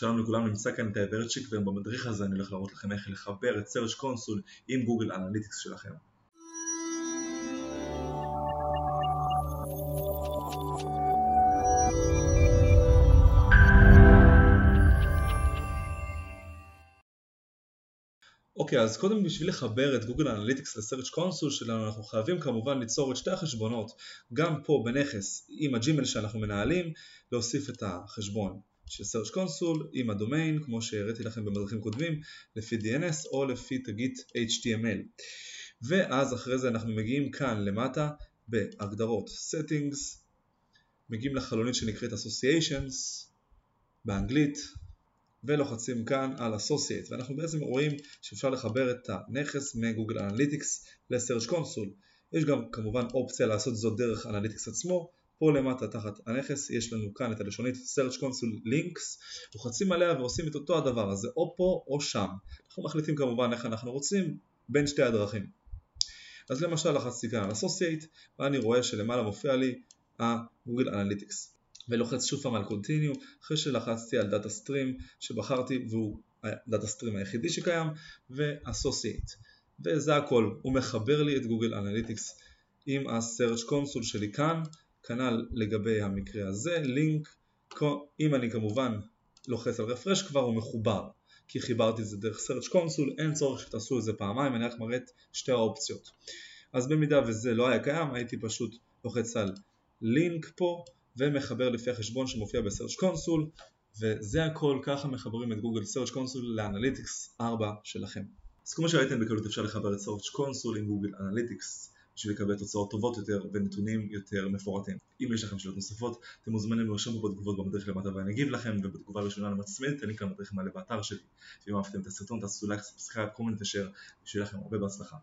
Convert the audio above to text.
שלום לכולם, נמצא כאן איתי ורצ'יק ובמדריך הזה אני הולך להראות לכם איך לחבר את search console עם גוגל אנליטיקס שלכם. אוקיי, okay, אז קודם בשביל לחבר את גוגל אנליטיקס ל Search Console שלנו אנחנו חייבים כמובן ליצור את שתי החשבונות גם פה בנכס עם ה Gmail שאנחנו מנהלים להוסיף את החשבון של search console עם הדומיין כמו שהראיתי לכם במדריכים קודמים לפי DNS או לפי תגית HTML ואז אחרי זה אנחנו מגיעים כאן למטה בהגדרות settings מגיעים לחלונית שנקראת associations באנגלית ולוחצים כאן על Associate. ואנחנו בעצם רואים שאפשר לחבר את הנכס מגוגל אנליטיקס console יש גם כמובן אופציה לעשות זאת דרך אנליטיקס עצמו פה למטה תחת הנכס יש לנו כאן את הלשונית search console links לוחצים עליה ועושים את אותו הדבר הזה או פה או שם. אנחנו מחליטים כמובן איך אנחנו רוצים בין שתי הדרכים. אז למשל לחצתי כאן על Associate ואני רואה שלמעלה מופיע לי ה-Google Analytics. ולוחץ שוב פעם על Continue אחרי שלחצתי על data stream שבחרתי והוא ה data stream היחידי שקיים ו-Associate. וזה הכל, הוא מחבר לי את Google Analytics עם ה-search console שלי כאן כנ"ל לגבי המקרה הזה, לינק, אם אני כמובן לוחץ על refresh כבר הוא מחובר. כי חיברתי את זה דרך search console, אין צורך שתעשו את זה פעמיים, אני רק מראה את שתי האופציות. אז במידה וזה לא היה קיים הייתי פשוט לוחץ על לינק פה ומחבר לפי החשבון שמופיע ב-search console וזה הכל, ככה מחברים את Google search console ל Analytics 4 שלכם. אז כמו שראיתם בקלות אפשר לחבר את search console עם Google Analytics בשביל לקבל תוצאות טובות יותר ונתונים יותר מפורטים. אם יש לכם שאלות נוספות, אתם מוזמנים לרשום פה בתגובות במדריך למטה ואני אגיב לכם, ובתגובה הראשונה לנצמיד, תינתן כאן מדריך מלא באתר שלי. ואם אהבתם את הסרטון תעשו לייק, subscribe, comment ושאר, ושיהיה לכם הרבה בהצלחה.